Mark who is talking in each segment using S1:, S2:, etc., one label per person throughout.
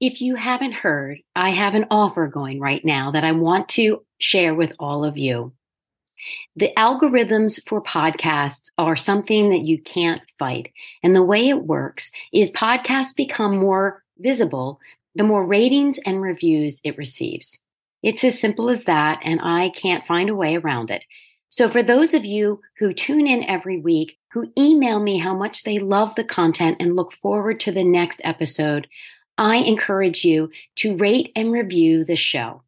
S1: If you haven't heard, I have an offer going right now that I want to share with all of you. The algorithms for podcasts are something that you can't fight. And the way it works is podcasts become more visible the more ratings and reviews it receives. It's as simple as that, and I can't find a way around it. So, for those of you who tune in every week, who email me how much they love the content and look forward to the next episode, I encourage you to rate and review the show.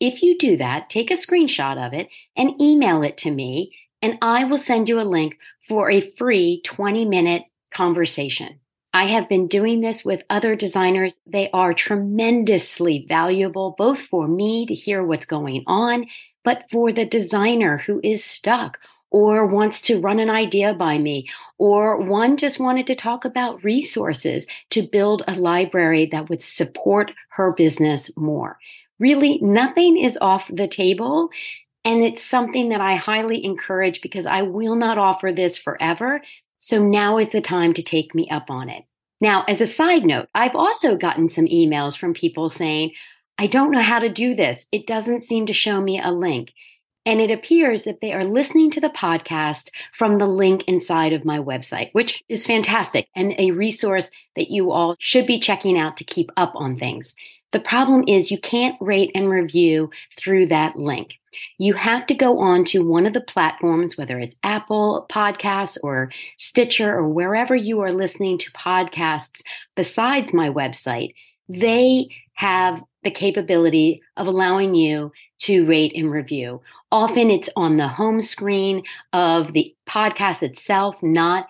S1: If you do that, take a screenshot of it and email it to me, and I will send you a link for a free 20 minute conversation. I have been doing this with other designers. They are tremendously valuable, both for me to hear what's going on, but for the designer who is stuck or wants to run an idea by me, or one just wanted to talk about resources to build a library that would support her business more. Really, nothing is off the table. And it's something that I highly encourage because I will not offer this forever. So now is the time to take me up on it. Now, as a side note, I've also gotten some emails from people saying, I don't know how to do this. It doesn't seem to show me a link. And it appears that they are listening to the podcast from the link inside of my website, which is fantastic and a resource that you all should be checking out to keep up on things. The problem is you can't rate and review through that link. You have to go on to one of the platforms, whether it's Apple Podcasts or Stitcher or wherever you are listening to podcasts besides my website. They have the capability of allowing you to rate and review. Often it's on the home screen of the podcast itself, not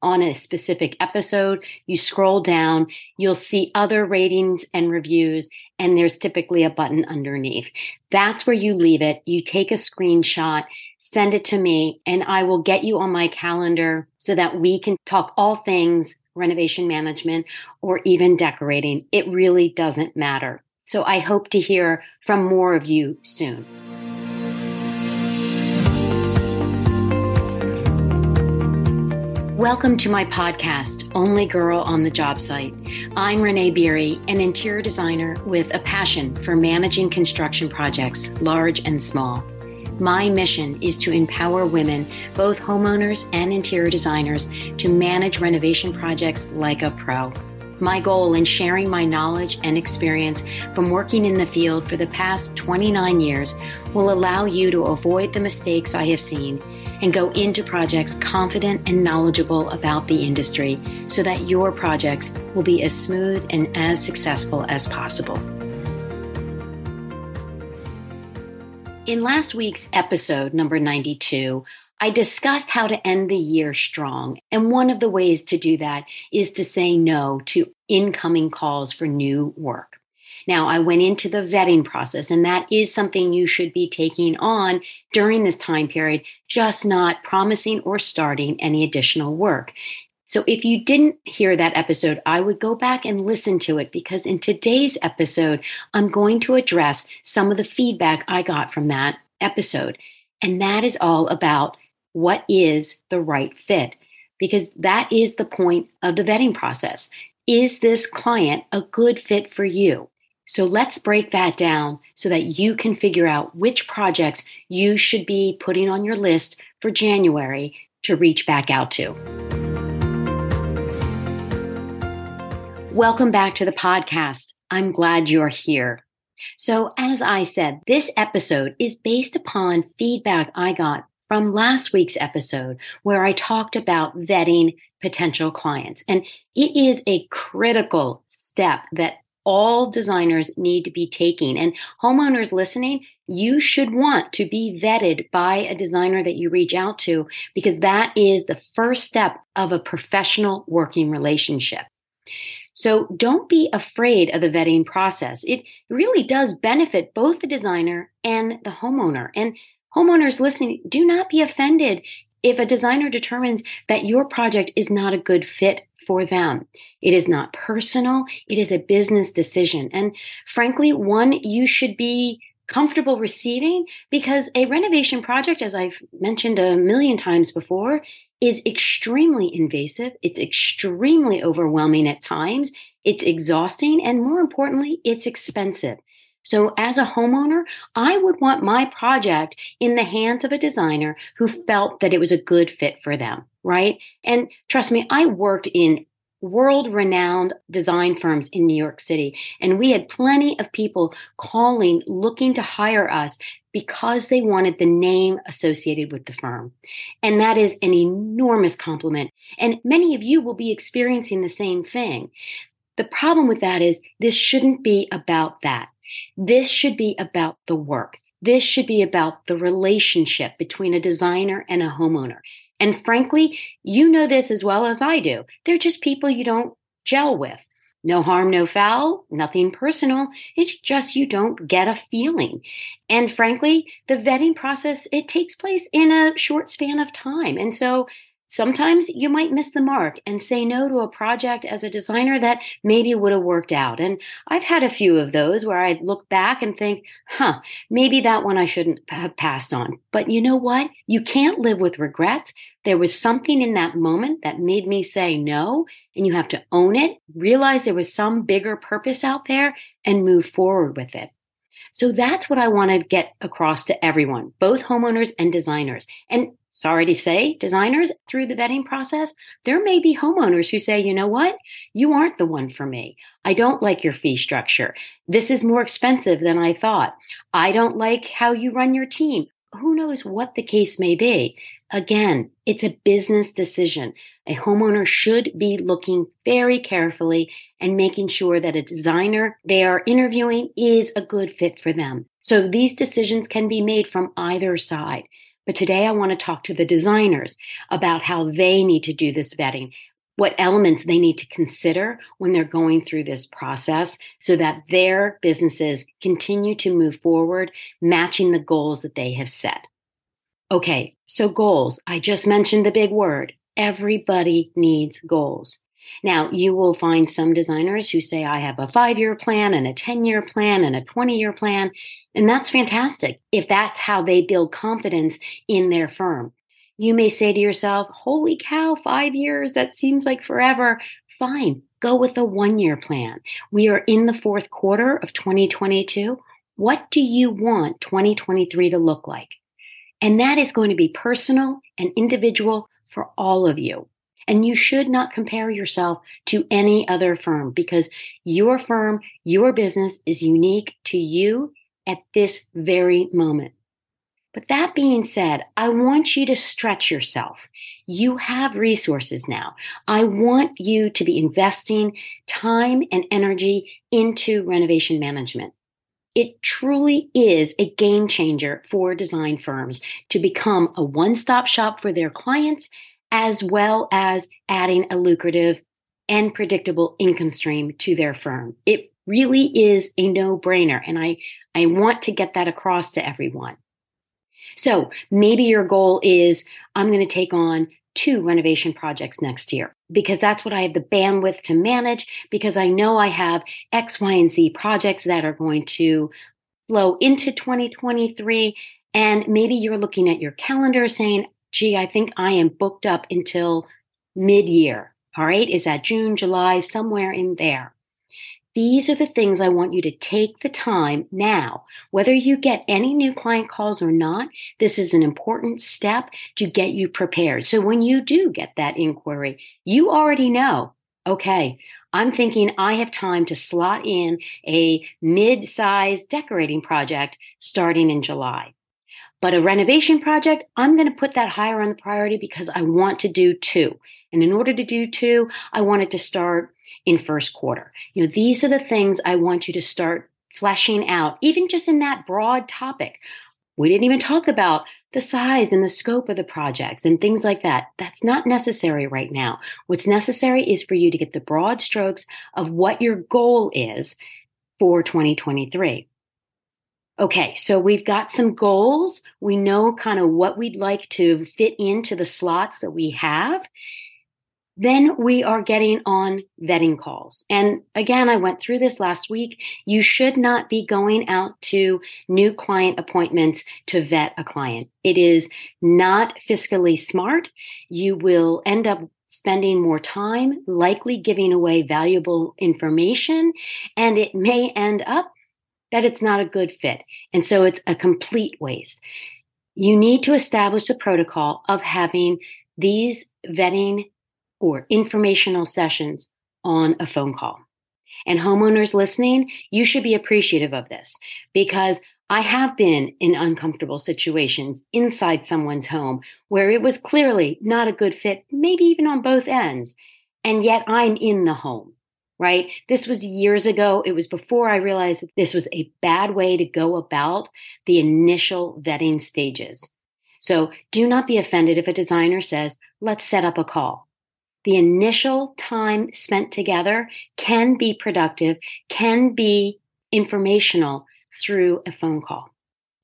S1: on a specific episode. You scroll down, you'll see other ratings and reviews, and there's typically a button underneath. That's where you leave it. You take a screenshot, send it to me, and I will get you on my calendar so that we can talk all things renovation management or even decorating. It really doesn't matter. So I hope to hear from more of you soon. Welcome to my podcast, Only Girl on the Job Site. I'm Renee Beery, an interior designer with a passion for managing construction projects, large and small. My mission is to empower women, both homeowners and interior designers, to manage renovation projects like a pro. My goal in sharing my knowledge and experience from working in the field for the past 29 years will allow you to avoid the mistakes I have seen and go into projects confident and knowledgeable about the industry so that your projects will be as smooth and as successful as possible. In last week's episode, number 92, I discussed how to end the year strong. And one of the ways to do that is to say no to incoming calls for new work. Now, I went into the vetting process, and that is something you should be taking on during this time period, just not promising or starting any additional work. So, if you didn't hear that episode, I would go back and listen to it because in today's episode, I'm going to address some of the feedback I got from that episode. And that is all about what is the right fit? Because that is the point of the vetting process. Is this client a good fit for you? So let's break that down so that you can figure out which projects you should be putting on your list for January to reach back out to. Welcome back to the podcast. I'm glad you're here. So, as I said, this episode is based upon feedback I got from last week's episode where I talked about vetting potential clients. And it is a critical step that all designers need to be taking. And homeowners listening, you should want to be vetted by a designer that you reach out to because that is the first step of a professional working relationship. So don't be afraid of the vetting process. It really does benefit both the designer and the homeowner. And Homeowners listening, do not be offended if a designer determines that your project is not a good fit for them. It is not personal, it is a business decision. And frankly, one you should be comfortable receiving because a renovation project, as I've mentioned a million times before, is extremely invasive. It's extremely overwhelming at times. It's exhausting. And more importantly, it's expensive. So, as a homeowner, I would want my project in the hands of a designer who felt that it was a good fit for them, right? And trust me, I worked in world renowned design firms in New York City, and we had plenty of people calling looking to hire us because they wanted the name associated with the firm. And that is an enormous compliment. And many of you will be experiencing the same thing. The problem with that is this shouldn't be about that. This should be about the work. This should be about the relationship between a designer and a homeowner. And frankly, you know this as well as I do. They're just people you don't gel with. No harm, no foul, nothing personal. It's just you don't get a feeling. And frankly, the vetting process, it takes place in a short span of time. And so Sometimes you might miss the mark and say no to a project as a designer that maybe would have worked out. And I've had a few of those where I look back and think, huh, maybe that one I shouldn't have passed on. But you know what? You can't live with regrets. There was something in that moment that made me say no, and you have to own it, realize there was some bigger purpose out there, and move forward with it. So that's what I want to get across to everyone, both homeowners and designers. And sorry to say, designers through the vetting process, there may be homeowners who say, you know what? You aren't the one for me. I don't like your fee structure. This is more expensive than I thought. I don't like how you run your team. Who knows what the case may be? Again, it's a business decision. A homeowner should be looking very carefully and making sure that a designer they are interviewing is a good fit for them. So these decisions can be made from either side. But today I want to talk to the designers about how they need to do this vetting, what elements they need to consider when they're going through this process so that their businesses continue to move forward, matching the goals that they have set. Okay, so goals. I just mentioned the big word. Everybody needs goals. Now, you will find some designers who say, I have a five year plan and a 10 year plan and a 20 year plan. And that's fantastic if that's how they build confidence in their firm. You may say to yourself, Holy cow, five years, that seems like forever. Fine, go with a one year plan. We are in the fourth quarter of 2022. What do you want 2023 to look like? And that is going to be personal and individual for all of you. And you should not compare yourself to any other firm because your firm, your business is unique to you at this very moment. But that being said, I want you to stretch yourself. You have resources now. I want you to be investing time and energy into renovation management. It truly is a game changer for design firms to become a one stop shop for their clients as well as adding a lucrative and predictable income stream to their firm. It really is a no brainer. And I, I want to get that across to everyone. So maybe your goal is I'm going to take on two renovation projects next year because that's what I have the bandwidth to manage because I know I have X, Y, and Z projects that are going to flow into 2023. And maybe you're looking at your calendar saying, gee, I think I am booked up until mid year. All right. Is that June, July, somewhere in there? These are the things I want you to take the time now. Whether you get any new client calls or not, this is an important step to get you prepared. So when you do get that inquiry, you already know, okay, I'm thinking I have time to slot in a mid sized decorating project starting in July. But a renovation project, I'm going to put that higher on the priority because I want to do two. And in order to do two, I want it to start in first quarter. You know, these are the things I want you to start fleshing out, even just in that broad topic. We didn't even talk about the size and the scope of the projects and things like that. That's not necessary right now. What's necessary is for you to get the broad strokes of what your goal is for 2023. Okay, so we've got some goals. We know kind of what we'd like to fit into the slots that we have. Then we are getting on vetting calls. And again, I went through this last week. You should not be going out to new client appointments to vet a client. It is not fiscally smart. You will end up spending more time, likely giving away valuable information, and it may end up that it's not a good fit. And so it's a complete waste. You need to establish a protocol of having these vetting or informational sessions on a phone call. And homeowners listening, you should be appreciative of this because I have been in uncomfortable situations inside someone's home where it was clearly not a good fit, maybe even on both ends. And yet I'm in the home, right? This was years ago. It was before I realized that this was a bad way to go about the initial vetting stages. So do not be offended if a designer says, let's set up a call. The initial time spent together can be productive, can be informational through a phone call.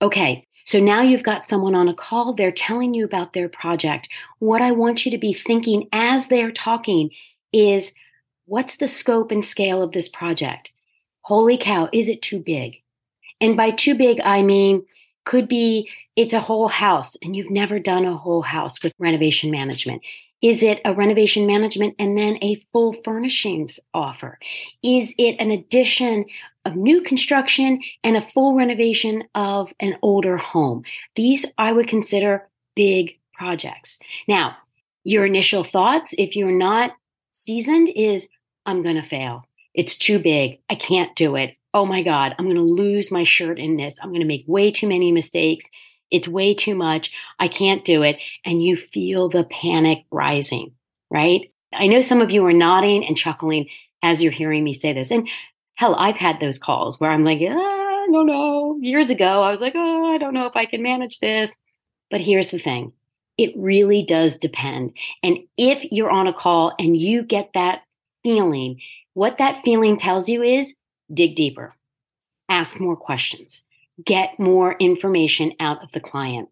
S1: Okay, so now you've got someone on a call, they're telling you about their project. What I want you to be thinking as they're talking is what's the scope and scale of this project? Holy cow, is it too big? And by too big, I mean, could be it's a whole house and you've never done a whole house with renovation management. Is it a renovation management and then a full furnishings offer? Is it an addition of new construction and a full renovation of an older home? These I would consider big projects. Now, your initial thoughts, if you're not seasoned, is I'm going to fail. It's too big. I can't do it. Oh my God, I'm going to lose my shirt in this. I'm going to make way too many mistakes. It's way too much. I can't do it. And you feel the panic rising, right? I know some of you are nodding and chuckling as you're hearing me say this. And hell, I've had those calls where I'm like, ah, no, don't. Years ago, I was like, oh, I don't know if I can manage this. But here's the thing it really does depend. And if you're on a call and you get that feeling, what that feeling tells you is dig deeper, ask more questions get more information out of the client.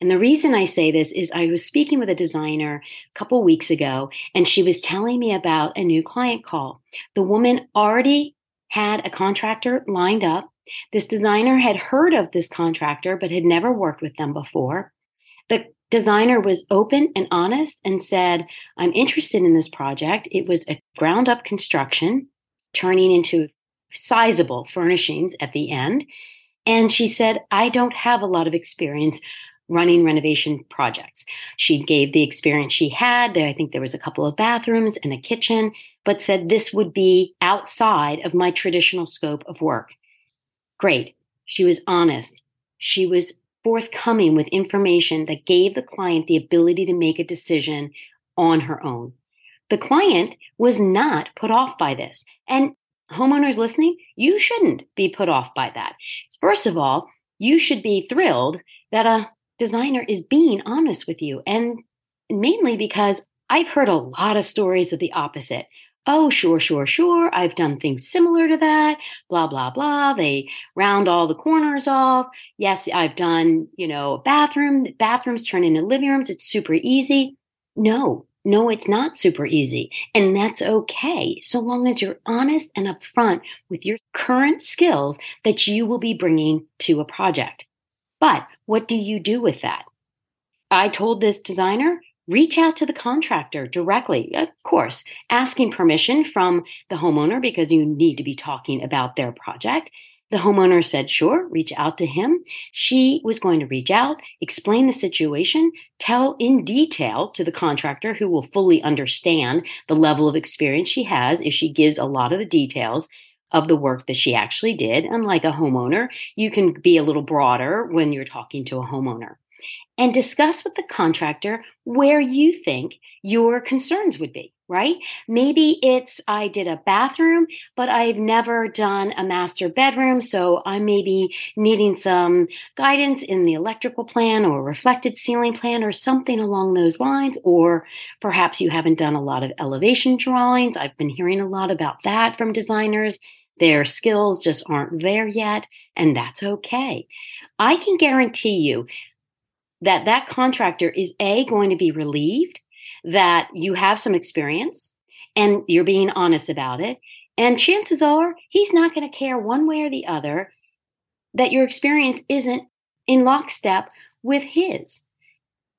S1: And the reason I say this is I was speaking with a designer a couple weeks ago, and she was telling me about a new client call. The woman already had a contractor lined up. This designer had heard of this contractor, but had never worked with them before. The designer was open and honest and said, I'm interested in this project. It was a ground up construction, turning into sizable furnishings at the end. And she said, I don't have a lot of experience running renovation projects. She gave the experience she had. I think there was a couple of bathrooms and a kitchen, but said this would be outside of my traditional scope of work. Great. She was honest. She was forthcoming with information that gave the client the ability to make a decision on her own. The client was not put off by this. And homeowners listening, you shouldn't be put off by that. First of all, you should be thrilled that a designer is being honest with you. And mainly because I've heard a lot of stories of the opposite. Oh, sure, sure, sure. I've done things similar to that. Blah, blah, blah. They round all the corners off. Yes, I've done, you know, bathroom. Bathrooms turn into living rooms. It's super easy. No, no, it's not super easy. And that's okay, so long as you're honest and upfront with your current skills that you will be bringing to a project. But what do you do with that? I told this designer, reach out to the contractor directly, of course, asking permission from the homeowner because you need to be talking about their project. The homeowner said, sure, reach out to him. She was going to reach out, explain the situation, tell in detail to the contractor who will fully understand the level of experience she has if she gives a lot of the details of the work that she actually did. Unlike a homeowner, you can be a little broader when you're talking to a homeowner. And discuss with the contractor where you think your concerns would be right? Maybe it's I did a bathroom, but I've never done a master bedroom. So I may be needing some guidance in the electrical plan or reflected ceiling plan or something along those lines. Or perhaps you haven't done a lot of elevation drawings. I've been hearing a lot about that from designers. Their skills just aren't there yet, and that's okay. I can guarantee you that that contractor is A, going to be relieved that you have some experience and you're being honest about it. And chances are he's not going to care one way or the other that your experience isn't in lockstep with his.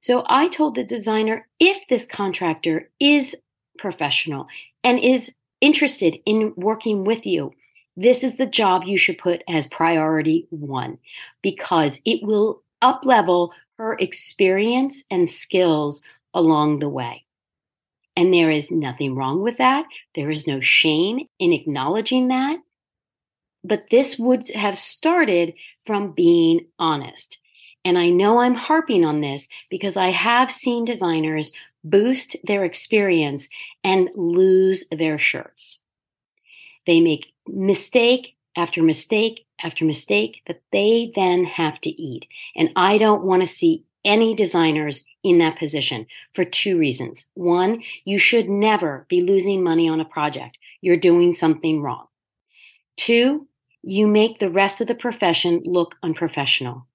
S1: So I told the designer if this contractor is professional and is interested in working with you, this is the job you should put as priority one because it will uplevel her experience and skills along the way. And there is nothing wrong with that. There is no shame in acknowledging that. But this would have started from being honest. And I know I'm harping on this because I have seen designers boost their experience and lose their shirts. They make mistake after mistake after mistake that they then have to eat. And I don't want to see any designers in that position for two reasons. One, you should never be losing money on a project. You're doing something wrong. Two, you make the rest of the profession look unprofessional.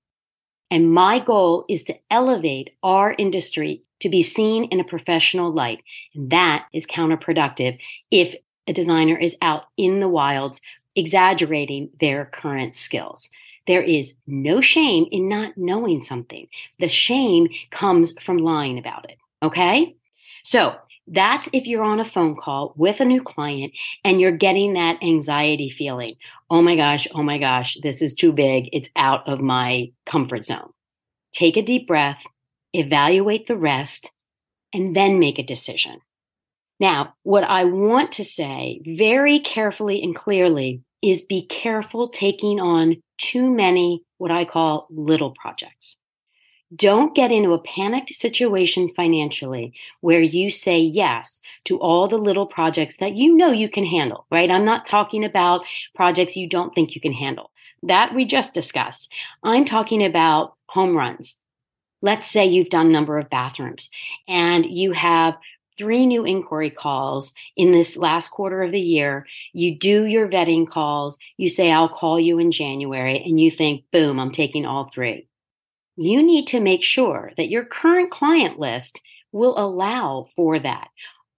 S1: And my goal is to elevate our industry to be seen in a professional light. And that is counterproductive if a designer is out in the wilds exaggerating their current skills. There is no shame in not knowing something. The shame comes from lying about it. Okay. So that's if you're on a phone call with a new client and you're getting that anxiety feeling. Oh my gosh, oh my gosh, this is too big. It's out of my comfort zone. Take a deep breath, evaluate the rest, and then make a decision. Now, what I want to say very carefully and clearly is be careful taking on too many, what I call little projects. Don't get into a panicked situation financially where you say yes to all the little projects that you know you can handle, right? I'm not talking about projects you don't think you can handle. That we just discussed. I'm talking about home runs. Let's say you've done a number of bathrooms and you have three new inquiry calls in this last quarter of the year. You do your vetting calls. You say, I'll call you in January, and you think, boom, I'm taking all three. You need to make sure that your current client list will allow for that.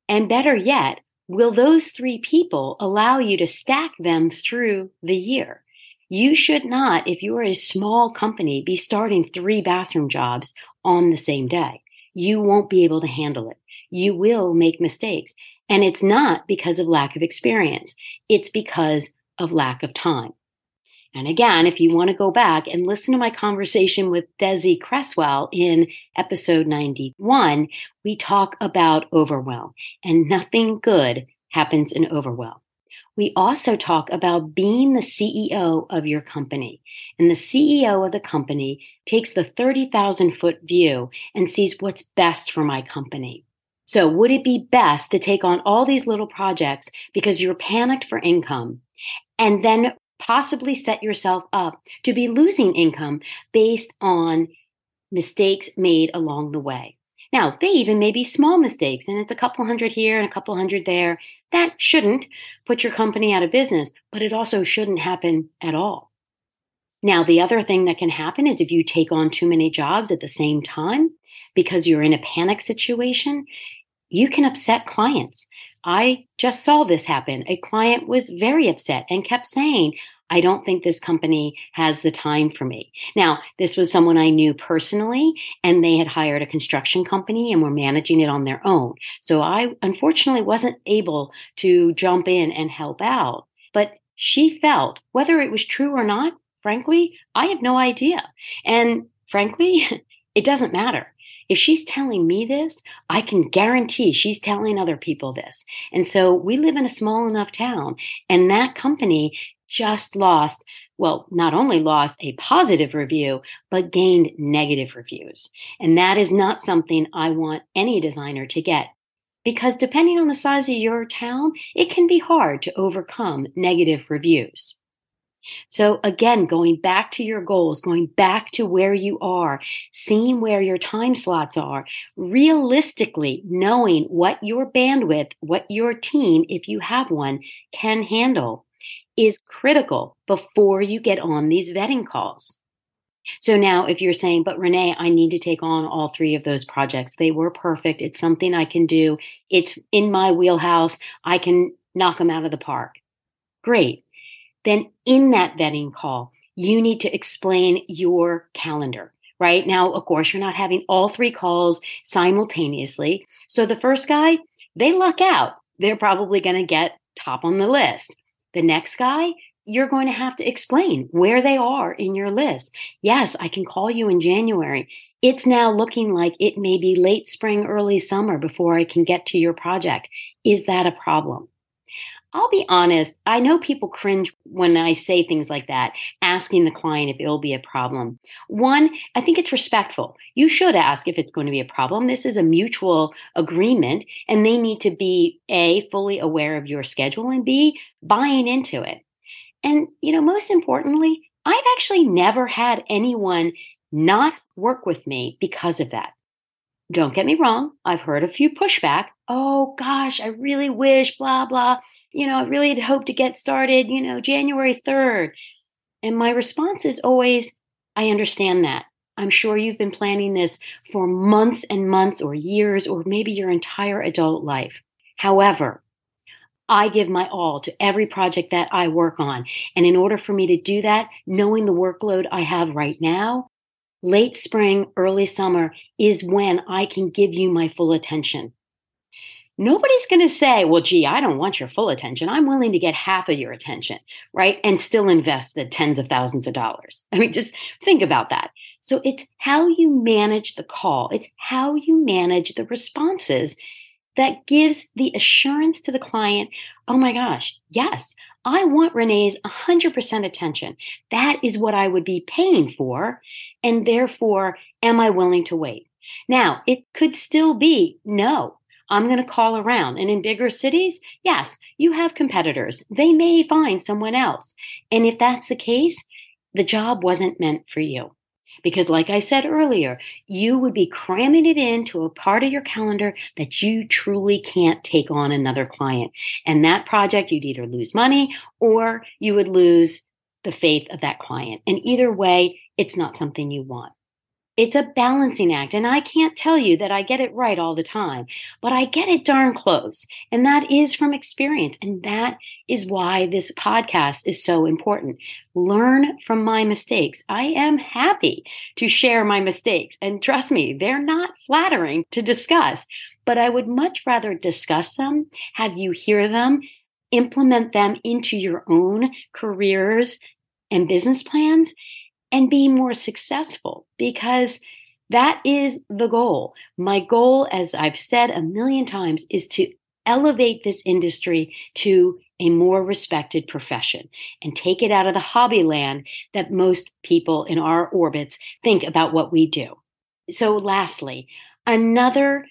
S1: And better yet, will those three people allow you to stack them through the year? You should not, if you are a small company, be starting three bathroom jobs on the same day you won't be able to handle it. You will make mistakes. And it's not because of lack of experience, it's because of lack of time. And again, if you want to go back and listen to my conversation with Desi Cresswell in episode 91, we talk about overwhelm, and nothing good happens in overwhelm we also talk about being the CEO of your company. And the CEO of the company takes the 30,000 foot view and sees what's best for my company. So, would it be best to take on all these little projects because you're panicked for income and then possibly set yourself up to be losing income based on mistakes made along the way? Now, they even may be small mistakes, and it's a couple hundred here and a couple hundred there. That shouldn't put your company out of business, but it also shouldn't happen at all. Now, the other thing that can happen is if you take on too many jobs at the same time because you're in a panic situation, you can upset clients. I just saw this happen. A client was very upset and kept saying, I don't think this company has the time for me. Now, this was someone I knew personally, and they had hired a construction company and were managing it on their own. So I unfortunately wasn't able to jump in and help out. But she felt, whether it was true or not, frankly, I have no idea. And frankly, it doesn't matter. If she's telling me this, I can guarantee she's telling other people this. And so we live in a small enough town, and that company just lost, well, not only lost a positive review, but gained negative reviews. And that is not something I want any designer to get. Because depending on the size of your town, it can be hard to overcome negative reviews. So again, going back to your goals, going back to where you are, seeing where your time slots are, realistically knowing what your bandwidth, what your team, if you have one, can handle is critical before you get on these vetting calls. So now, if you're saying, but Renee, I need to take on all three of those projects, they were perfect. It's something I can do. It's in my wheelhouse. I can knock them out of the park. Great. Then, in that vetting call, you need to explain your calendar, right? Now, of course, you're not having all three calls simultaneously. So the first guy, they luck out. They're probably going to get top on the list. The next guy, you're going to have to explain where they are in your list. Yes, I can call you in January. It's now looking like it may be late spring, early summer before I can get to your project. Is that a problem? I'll be honest, I know people cringe when I say things like that, asking the client if it'll be a problem. One, I think it's respectful. You should ask if it's going to be a problem. This is a mutual agreement, and they need to be A, fully aware of your schedule, and B, buying into it. And, you know, most importantly, I've actually never had anyone not work with me because of that. Don't get me wrong, I've heard a few pushback. Oh gosh, I really wish, blah, blah. You know, I really had hoped to get started, you know, January 3rd. And my response is always, I understand that. I'm sure you've been planning this for months and months or years or maybe your entire adult life. However, I give my all to every project that I work on. And in order for me to do that, knowing the workload I have right now, late spring, early summer is when I can give you my full attention. Nobody's going to say, well, gee, I don't want your full attention. I'm willing to get half of your attention, right? And still invest the tens of thousands of dollars. I mean, just think about that. So it's how you manage the call. It's how you manage the responses that gives the assurance to the client oh my gosh, yes, I want Renee's 100% attention. That is what I would be paying for. And therefore, am I willing to wait? Now, it could still be no. I'm going to call around. And in bigger cities, yes, you have competitors. They may find someone else. And if that's the case, the job wasn't meant for you. Because, like I said earlier, you would be cramming it into a part of your calendar that you truly can't take on another client. And that project, you'd either lose money or you would lose the faith of that client. And either way, it's not something you want. It's a balancing act. And I can't tell you that I get it right all the time, but I get it darn close. And that is from experience. And that is why this podcast is so important. Learn from my mistakes. I am happy to share my mistakes. And trust me, they're not flattering to discuss, but I would much rather discuss them, have you hear them, implement them into your own careers and business plans and be more successful because that is the goal. My goal, as I've said a million times, is to elevate this industry to a more respected profession and take it out of the hobby land that most people in our orbits think about what we do. So, lastly, another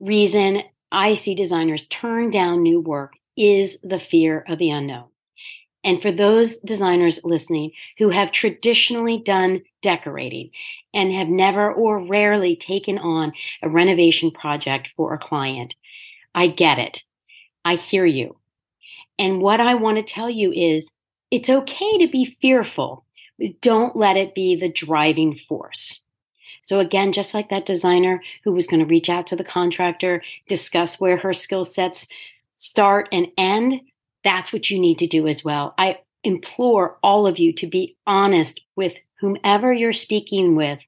S1: reason I see designers turn down new work is the fear of the unknown. And for those designers listening who have traditionally done decorating and have never or rarely taken on a renovation project for a client, I get it. I hear you. And what I want to tell you is it's okay to be fearful, but don't let it be the driving force. So, again, just like that designer who was going to reach out to the contractor, discuss where her skill sets start and end, that's what you need to do as well. I implore all of you to be honest with whomever you're speaking with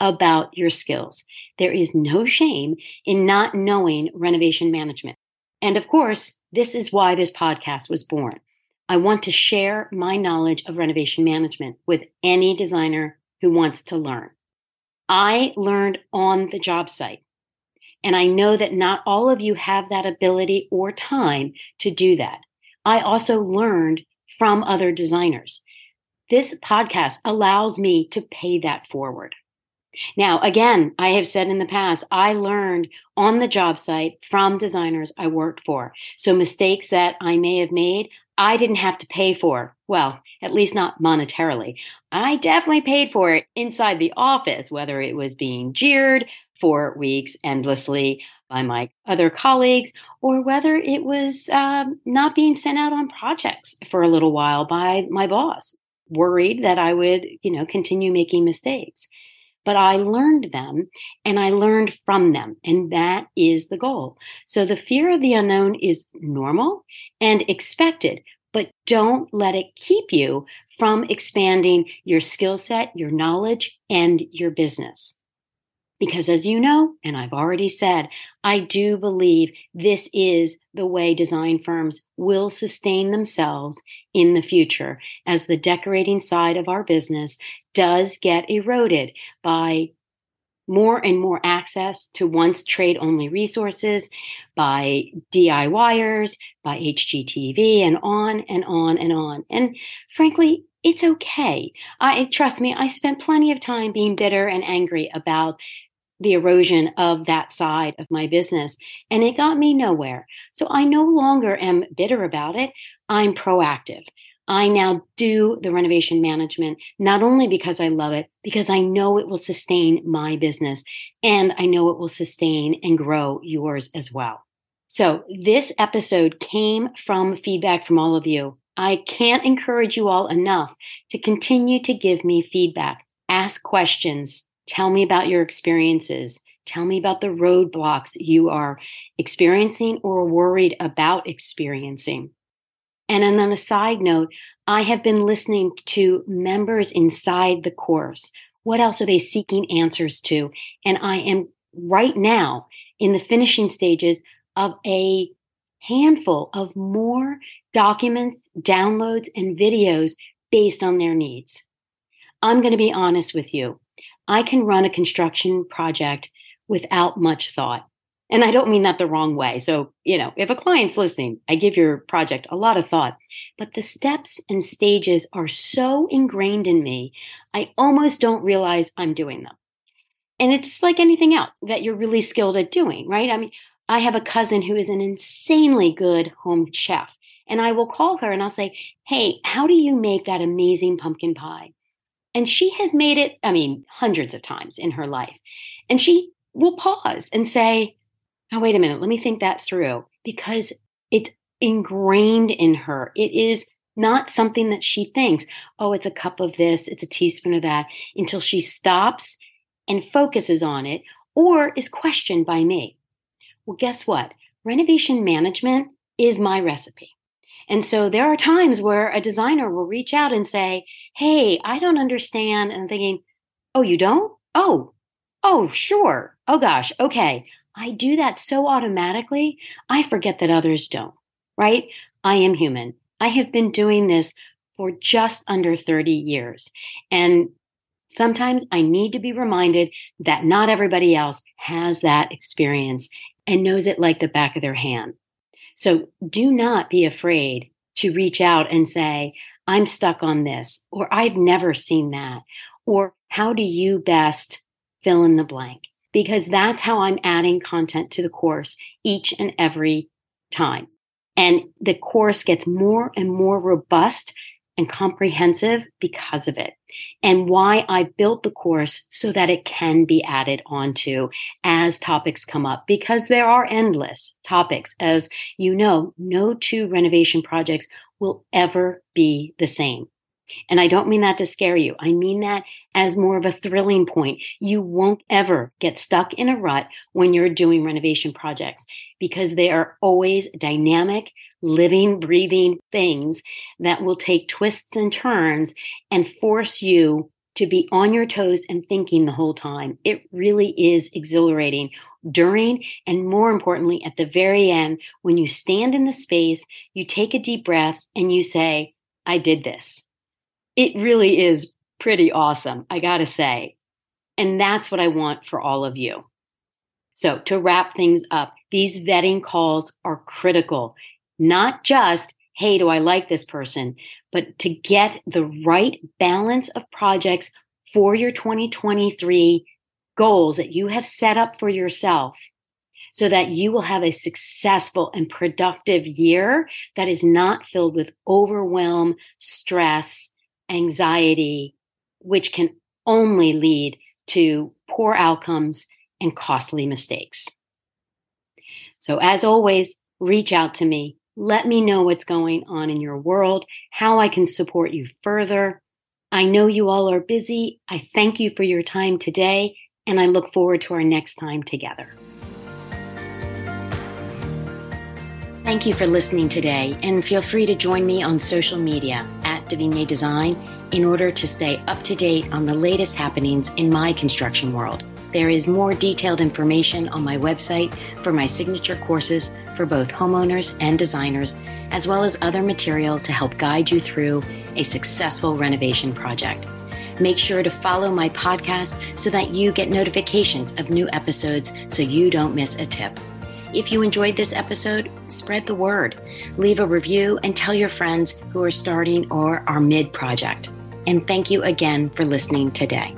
S1: about your skills. There is no shame in not knowing renovation management. And of course, this is why this podcast was born. I want to share my knowledge of renovation management with any designer who wants to learn. I learned on the job site, and I know that not all of you have that ability or time to do that. I also learned from other designers. This podcast allows me to pay that forward. Now, again, I have said in the past, I learned on the job site from designers I worked for. So mistakes that I may have made, I didn't have to pay for. Well, at least not monetarily. I definitely paid for it inside the office, whether it was being jeered for weeks endlessly by my other colleagues, or whether it was um, not being sent out on projects for a little while by my boss. worried that I would, you know, continue making mistakes. But I learned them and I learned from them. And that is the goal. So the fear of the unknown is normal and expected, but don't let it keep you from expanding your skill set, your knowledge, and your business. Because as you know, and I've already said, I do believe this is the way design firms will sustain themselves in the future as the decorating side of our business does get eroded by more and more access to once trade only resources by DIYers, by HGTV, and on and on and on. And frankly, it's okay. I trust me, I spent plenty of time being bitter and angry about the erosion of that side of my business. And it got me nowhere. So I no longer am bitter about it. I'm proactive. I now do the renovation management, not only because I love it, because I know it will sustain my business and I know it will sustain and grow yours as well. So this episode came from feedback from all of you. I can't encourage you all enough to continue to give me feedback, ask questions, Tell me about your experiences. Tell me about the roadblocks you are experiencing or worried about experiencing. And then on a side note, I have been listening to members inside the course. What else are they seeking answers to? And I am right now in the finishing stages of a handful of more documents, downloads, and videos based on their needs. I'm going to be honest with you. I can run a construction project without much thought. And I don't mean that the wrong way. So, you know, if a client's listening, I give your project a lot of thought, but the steps and stages are so ingrained in me, I almost don't realize I'm doing them. And it's like anything else that you're really skilled at doing, right? I mean, I have a cousin who is an insanely good home chef. And I will call her and I'll say, Hey, how do you make that amazing pumpkin pie? And she has made it, I mean, hundreds of times in her life. And she will pause and say, Oh, wait a minute, let me think that through because it's ingrained in her. It is not something that she thinks, oh, it's a cup of this, it's a teaspoon of that, until she stops and focuses on it or is questioned by me. Well, guess what? Renovation management is my recipe. And so there are times where a designer will reach out and say, Hey, I don't understand. And I'm thinking, Oh, you don't? Oh, oh, sure. Oh, gosh. Okay. I do that so automatically, I forget that others don't, right? I am human. I have been doing this for just under 30 years. And sometimes I need to be reminded that not everybody else has that experience and knows it like the back of their hand. So do not be afraid to reach out and say, I'm stuck on this, or I've never seen that, or how do you best fill in the blank? Because that's how I'm adding content to the course each and every time. And the course gets more and more robust and comprehensive because of it. And why I built the course so that it can be added onto as topics come up, because there are endless topics. As you know, no two renovation projects will ever be the same. And I don't mean that to scare you. I mean that as more of a thrilling point. You won't ever get stuck in a rut when you're doing renovation projects because they are always dynamic, living, breathing things that will take twists and turns and force you to be on your toes and thinking the whole time. It really is exhilarating during and more importantly at the very end when you stand in the space, you take a deep breath and you say, I did this. It really is pretty awesome, I gotta say. And that's what I want for all of you. So, to wrap things up, these vetting calls are critical not just, hey, do I like this person, but to get the right balance of projects for your 2023 goals that you have set up for yourself so that you will have a successful and productive year that is not filled with overwhelm, stress, anxiety, which can only lead to poor outcomes and costly mistakes. So, as always, reach out to me let me know what's going on in your world, how I can support you further. I know you all are busy. I thank you for your time today, and I look forward to our next time together. Thank you for listening today, and feel free to join me on social media at Davina Design in order to stay up to date on the latest happenings in my construction world. There is more detailed information on my website for my signature courses for both homeowners and designers, as well as other material to help guide you through a successful renovation project. Make sure to follow my podcast so that you get notifications of new episodes so you don't miss a tip. If you enjoyed this episode, spread the word, leave a review, and tell your friends who are starting or are mid project. And thank you again for listening today.